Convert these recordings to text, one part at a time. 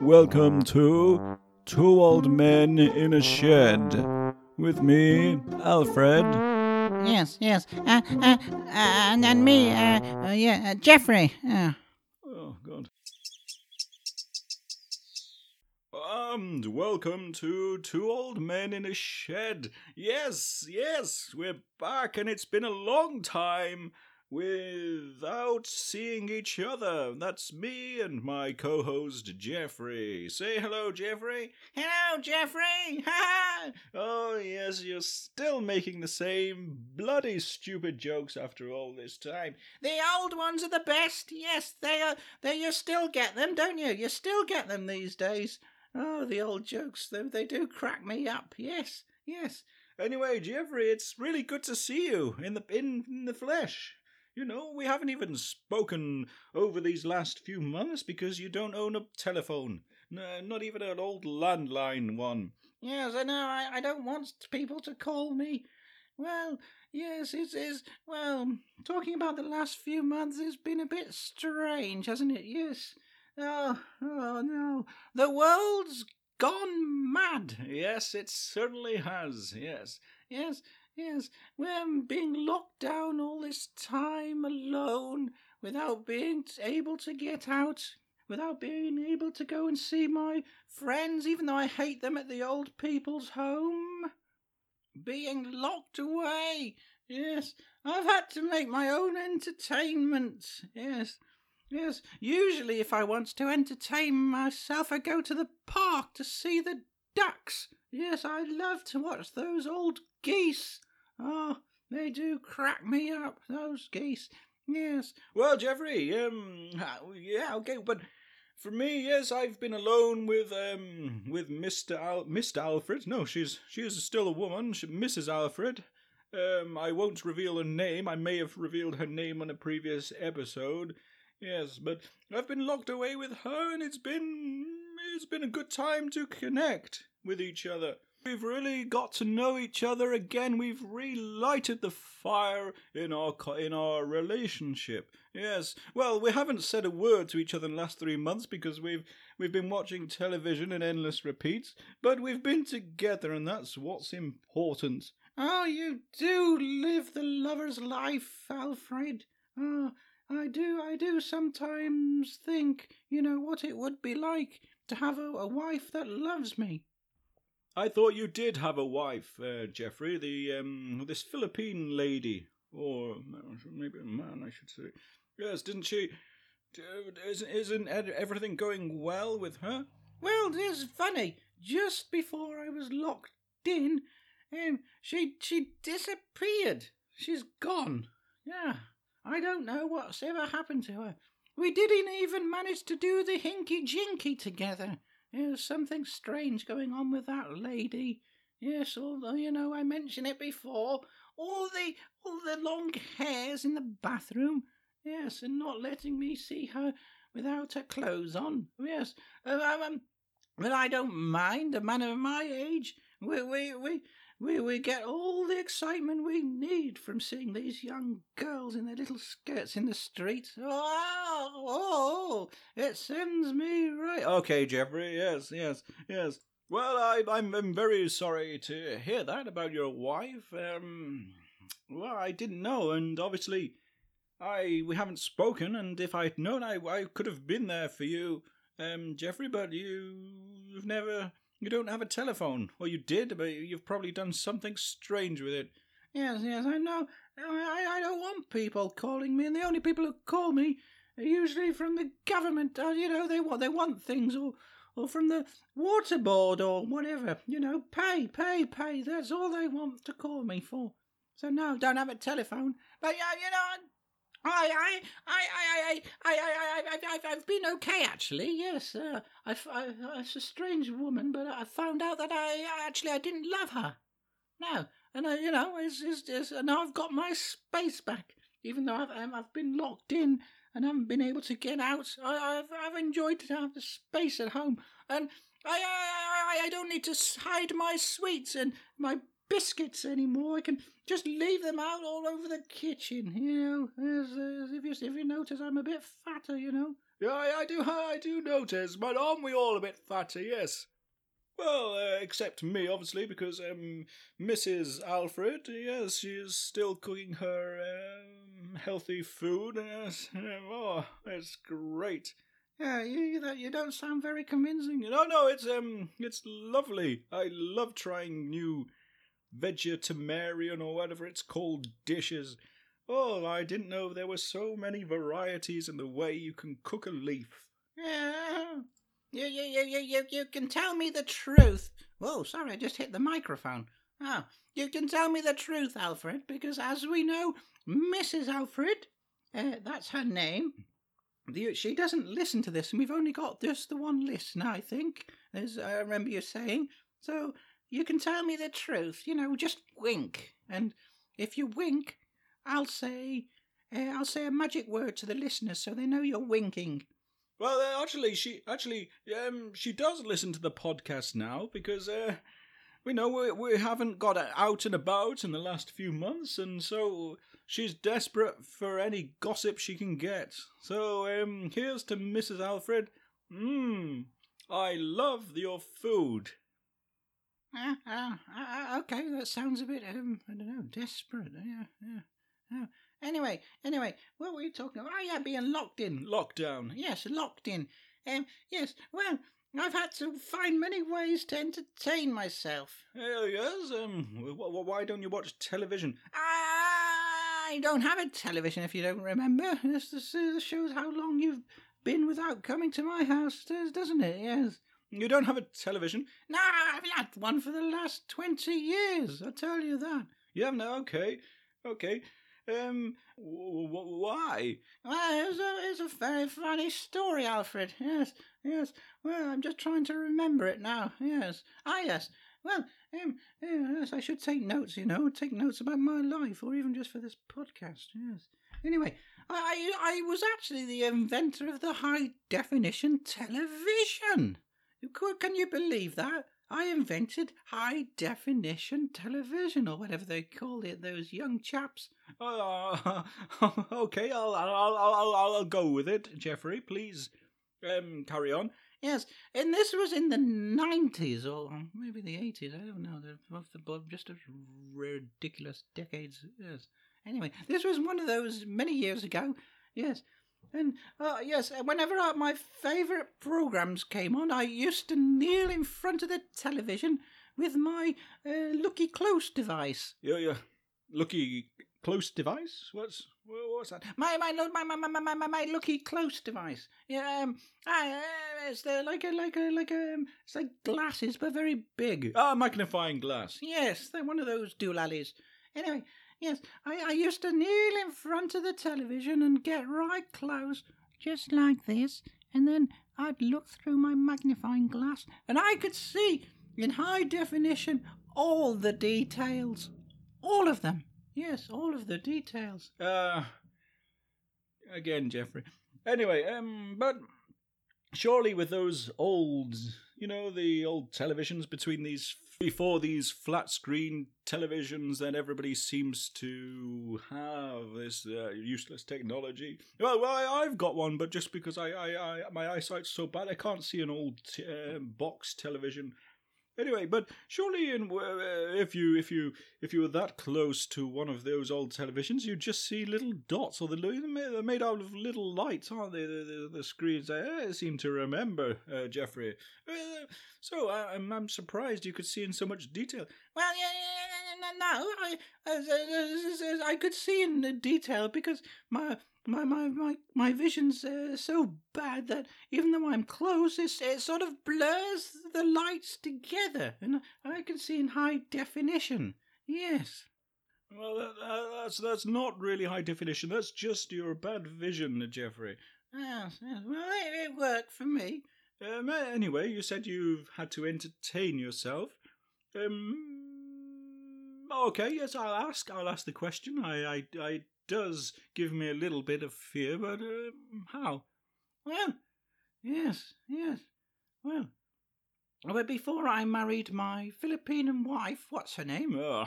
welcome to Two Old Men in a Shed with me, Alfred. Yes, yes. Uh, uh, uh, and, and me, uh, uh, yeah, uh, Jeffrey. Uh, Oh, God. And welcome to Two Old Men in a Shed. Yes, yes, we're back, and it's been a long time without seeing each other. That's me and my co host, Jeffrey. Say hello, Jeffrey. hello, Jeffrey. Ha! Oh, yes, you're still making the same bloody stupid jokes after all this time. the old ones are the best. Yes, they are. They you still get them, don't you? You still get them these days. Oh, the old jokes. They they do crack me up. Yes, yes. Anyway, Jeffrey, it's really good to see you in the in the flesh. You know, we haven't even spoken over these last few months because you don't own a telephone. No, not even an old landline one. Yes, I know. I, I don't want people to call me. Well, yes, it is. Well, talking about the last few months has been a bit strange, hasn't it? Yes. Oh, oh no. The world's gone mad. Yes, it certainly has. Yes. Yes, yes. We're being locked down all this time alone without being able to get out, without being able to go and see my friends, even though I hate them at the old people's home. Being locked away. Yes, I've had to make my own entertainment. Yes. Yes, usually if I want to entertain myself, I go to the park to see the ducks. Yes, I love to watch those old geese. Oh, they do crack me up, those geese. Yes, Well, Jeffrey, um, yeah, okay, but for me, yes, I've been alone with um with Mister Al- Mister Alfred. No, she's she is still a woman, she, Mrs. Alfred. Um, I won't reveal her name. I may have revealed her name on a previous episode. Yes, but I've been locked away with her, and it's been it's been a good time to connect with each other. We've really got to know each other again. We've relighted the fire in our co- in our relationship. Yes. Well, we haven't said a word to each other in the last three months because we've we've been watching television in endless repeats. But we've been together, and that's what's important. Oh, you do live the lover's life, Alfred. Oh, I do, I do sometimes think, you know, what it would be like to have a, a wife that loves me. I thought you did have a wife, uh, Jeffrey. The um this Philippine lady, or maybe a man, I should say. Yes, didn't she? Isn't isn't everything going well with her? Well, it's funny. Just before I was locked in, um, she she disappeared. She's gone. Yeah, I don't know what's ever happened to her. We didn't even manage to do the hinky jinky together. There's something strange going on with that lady. Yes, although you know I mentioned it before. All the all the long hairs in the bathroom. Yes, and not letting me see her without her clothes on. Yes, uh, um, but I don't mind. A man of my age, we we we. We, we get all the excitement we need from seeing these young girls in their little skirts in the street. Oh, oh, it sends me right. Okay, Jeffrey. Yes, yes, yes. Well, I, I'm, I'm very sorry to hear that about your wife. Um, well, I didn't know, and obviously, I we haven't spoken. And if I'd known, I I could have been there for you, um, Jeffrey. But you you've never you don't have a telephone. Well, you did, but you've probably done something strange with it. Yes, yes, I know. I, I, don't want people calling me, and the only people who call me are usually from the government. Uh, you know, they want they want things, or or from the water board, or whatever. You know, pay, pay, pay. That's all they want to call me for. So no, don't have a telephone. But yeah, you know. I, I, I, I, I, I, I, I, I've, I've been okay actually. Yes, uh, I, I, it's a strange woman, but I found out that I actually I didn't love her. No, and I, you know, it's, it's, it's, and now I've got my space back, even though I've, um, I've been locked in and haven't been able to get out. I, I've, I've enjoyed to have the space at home, and I, I, I, I don't need to hide my sweets and my biscuits anymore. I can just leave them out all over the kitchen. You know, as, as if you if you notice, I'm a bit fatter. You know, Yeah, I, I do, I do notice, but aren't we all a bit fatter? Yes. Well, uh, except me, obviously, because um, Mrs. Alfred, yes, she is still cooking her um, healthy food. Yes, oh, it's great. Yeah, you, you you don't sound very convincing. No, no, it's um, it's lovely. I love trying new vegetarian or whatever it's called dishes. Oh, I didn't know there were so many varieties in the way you can cook a leaf. Yeah. You, you, you, you, you, you can tell me the truth. Whoa, sorry, I just hit the microphone. Oh, you can tell me the truth, Alfred, because as we know, Mrs. Alfred, uh, that's her name, she doesn't listen to this, and we've only got just the one listener, I think, as I remember you saying. So you can tell me the truth, you know, just wink. And if you wink, I'll say, uh, I'll say a magic word to the listeners so they know you're winking. Well, uh, actually, she actually um she does listen to the podcast now because uh we know we we haven't got out and about in the last few months, and so she's desperate for any gossip she can get. So um here's to Mrs. Alfred. Mmm, I love your food. Uh, uh, uh, okay, that sounds a bit, um, I don't know, desperate. Yeah, yeah. yeah. Anyway, anyway, what were you talking about? Oh, yeah, being locked in. Lockdown. Yes, locked in. Um, yes, well, I've had to find many ways to entertain myself. Uh, yes, um, w- why don't you watch television? I don't have a television, if you don't remember. This, this, this shows how long you've been without coming to my house, doesn't it? Yes. You don't have a television? No, I haven't had one for the last 20 years, I tell you that. You have no, okay, okay. Um, w- w- why? Well, it's a, it's a very funny story, Alfred. Yes, yes. Well, I'm just trying to remember it now. Yes. Ah, yes. Well, um, yes, I should take notes, you know, take notes about my life, or even just for this podcast. Yes. Anyway, I I was actually the inventor of the high definition television. Can you believe that? I invented high definition television, or whatever they called it, those young chaps. Uh, okay, I'll, I'll, I'll, I'll, go with it, Jeffrey. Please um, carry on. Yes, and this was in the 90s, or maybe the 80s, I don't know. Both just ridiculous decades. Yes. Anyway, this was one of those many years ago. Yes. And uh, yes, whenever uh, my favourite programs came on, I used to kneel in front of the television with my uh, Lucky Close device. Yeah, yeah. Lucky Close device? What's what's that? My my my my my my, my, my Lucky Close device. Yeah, um, I, uh, it's the, like a like a like a um, it's like glasses but very big. Ah, magnifying glass. Yes, they're one of those doolallys. Anyway, Yes, I, I used to kneel in front of the television and get right close, just like this, and then I'd look through my magnifying glass and I could see in high definition all the details. All of them. Yes, all of the details. Uh, again, Geoffrey. Anyway, um, but surely with those old, you know, the old televisions between these before these flat screen televisions that everybody seems to have this uh, useless technology. Well, well, I, have got one, but just because I, I, I, my eyesight's so bad, I can't see an old t- uh, box television Anyway, but surely, in, uh, if you if you if you were that close to one of those old televisions, you'd just see little dots, or the they're made out of little lights, aren't they? The, the, the screens. I, seem to remember, uh, Geoffrey. Uh, so I, am I'm, I'm surprised you could see in so much detail. Well, yeah, no, I I, I could see in detail because my my my my, my vision's uh, so bad that even though I'm close, it, it sort of blurs the lights together, and I can see in high definition. Yes. Well, that, that's that's not really high definition. That's just your bad vision, Geoffrey. Yes, yes. Well, it, it worked for me. Um, anyway, you said you've had to entertain yourself. Um, okay, yes, I'll ask. I'll ask the question. I, I, I does give me a little bit of fear, but uh, how? Well, yes, yes. Well, but before I married my Filipino wife, what's her name? Oh,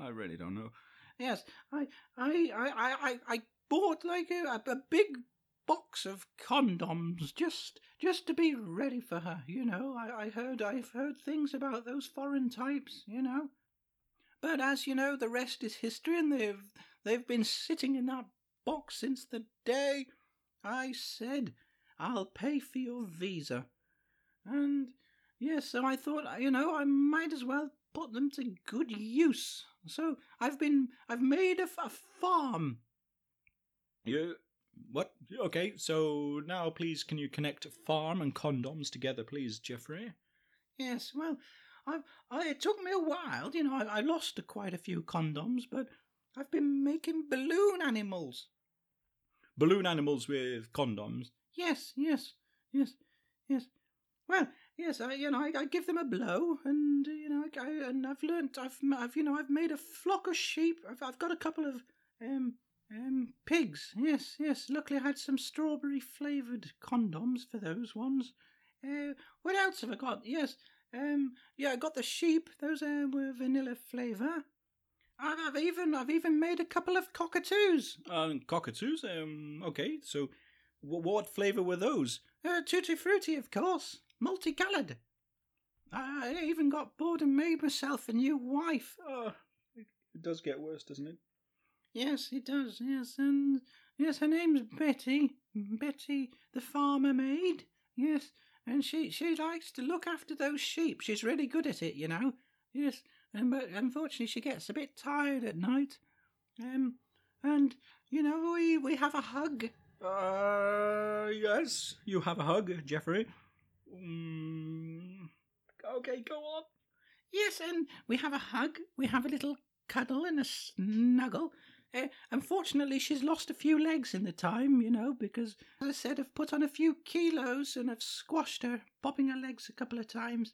I really don't know. Yes, I, I, I, I, I bought like a, a big box of condoms just just to be ready for her. You know, I, I heard I've heard things about those foreign types. You know, but as you know, the rest is history, and they've they've been sitting in that box since the day I said I'll pay for your visa, and yes, so I thought you know I might as well put them to good use. So I've been I've made a, a farm. You what? Okay, so now please can you connect farm and condoms together, please, Geoffrey? Yes, well, I, I it took me a while. You know, I, I lost quite a few condoms, but I've been making balloon animals. Balloon animals with condoms. Yes, yes, yes, yes. Well, yes, I you know I, I give them a blow, and you know I, I and I've learnt I've I've you know I've made a flock of sheep. I've I've got a couple of um um pigs. Yes, yes. Luckily, I had some strawberry flavoured condoms for those ones. Uh, what else have I got? Yes, um, yeah, I got the sheep. Those uh, were vanilla flavour. I've even I've even made a couple of cockatoos. Um, cockatoos. Um, okay. So, w- what flavor were those? Uh, tutti frutti, of course. Multicoloured. I even got bored and made myself a new wife. Oh, it does get worse, doesn't it? Yes, it does. Yes, and yes, her name's Betty. Betty, the farmer maid. Yes, and she she likes to look after those sheep. She's really good at it, you know. Yes, and but unfortunately she gets a bit tired at night. Um, and you know we we have a hug. Uh, yes, you have a hug, Jeffrey. Mm, okay, go on. Yes, and we have a hug. We have a little cuddle and a snuggle. Uh, unfortunately, she's lost a few legs in the time, you know, because, as I said, I've put on a few kilos and I've squashed her, popping her legs a couple of times.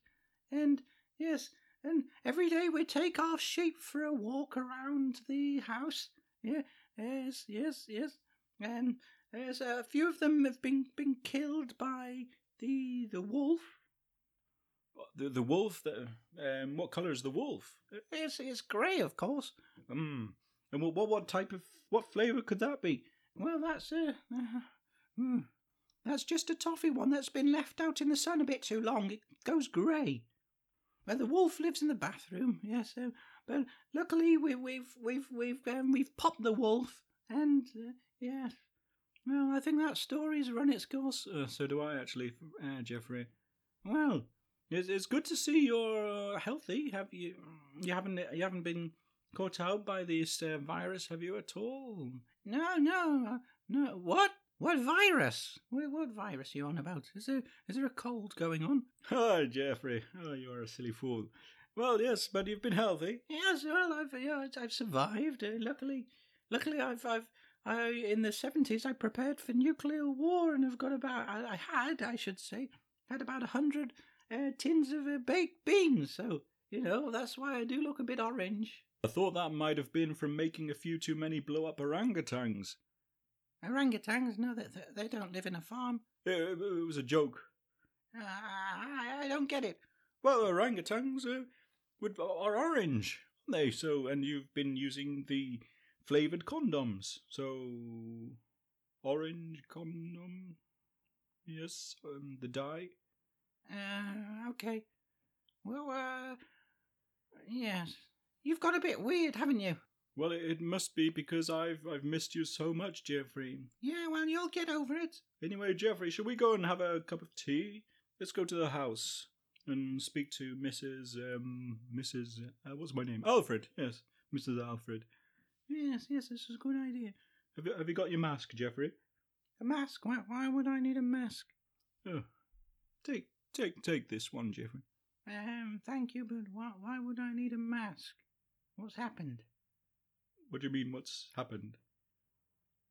And, yes, and every day we take our sheep for a walk around the house. Yeah, yes, yes, yes. And there's a few of them have been been killed by the the wolf. The the wolf. The um, what color is the wolf? It's it's grey, of course. Um, and what what type of what flavor could that be? Well, that's uh, uh hmm, that's just a toffee one that's been left out in the sun a bit too long. It goes grey. Well, the wolf lives in the bathroom. Yes, uh, but luckily we, we've we've we've um, we've popped the wolf, and uh, yes. Well, I think that story's run its course. Uh, so do I, actually, uh, Jeffrey. Well, it's, it's good to see you're uh, healthy. Have you? You haven't you haven't been caught out by this uh, virus, have you at all? No, no, uh, no. What? What virus? What, what virus are you on about? Is there is there a cold going on? Ah, Geoffrey. Oh, you are a silly fool. Well, yes, but you've been healthy. Yes, well, I've yeah, I've survived. Uh, luckily, luckily, I've I've I in the seventies I prepared for nuclear war and have got about I, I had I should say had about a hundred uh, tins of uh, baked beans. So you know that's why I do look a bit orange. I thought that might have been from making a few too many blow up orangutans. Orangutans? No, they, they don't live in a farm. It, it was a joke. Uh, I, I don't get it. Well, orangutans uh, would, are orange, aren't they? So, and you've been using the flavored condoms. So, orange condom. Yes, um, the dye. Uh, okay. Well, uh, yes. You've got a bit weird, haven't you? Well, it must be because I've I've missed you so much, Jeffrey. Yeah, well, you'll get over it. Anyway, Jeffrey, shall we go and have a cup of tea? Let's go to the house and speak to Mrs. Um, Mrs. Uh, what's my name? Alfred. Yes, Mrs. Alfred. Yes, yes, this is a good idea. Have you, have you got your mask, Jeffrey? A mask? Why, why would I need a mask? Oh, take take take this one, Jeffrey. Um, thank you, but why why would I need a mask? What's happened? What do you mean? What's happened?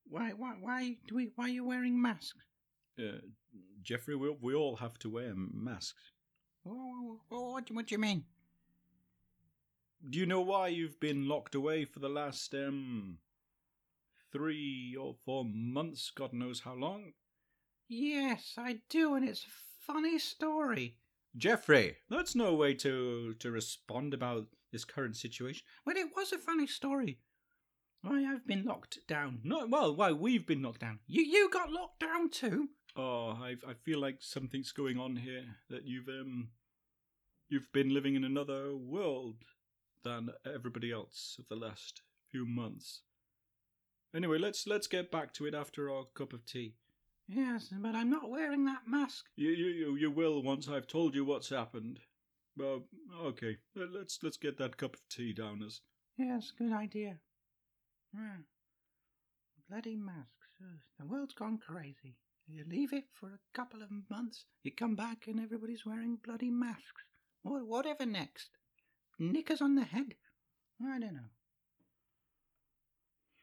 Why why why do we why are you wearing masks? Uh, Jeffrey, we we all have to wear masks. Oh, what what do you mean? Do you know why you've been locked away for the last um three or four months? God knows how long. Yes, I do, and it's a funny story. Jeffrey, that's no way to to respond about this current situation. Well, it was a funny story. Why, I've been locked down. No, well, why we've been locked down. You you got locked down too? Oh, I I feel like something's going on here. That you've um, you've been living in another world than everybody else of the last few months. Anyway, let's let's get back to it after our cup of tea. Yes, but I'm not wearing that mask. You you you, you will once I've told you what's happened. Well, okay. Let- Let's let's get that cup of tea down us. Yes, good idea. Yeah. Bloody masks. The world's gone crazy. You leave it for a couple of months, you come back and everybody's wearing bloody masks. What, whatever next? Knickers on the head? I don't know.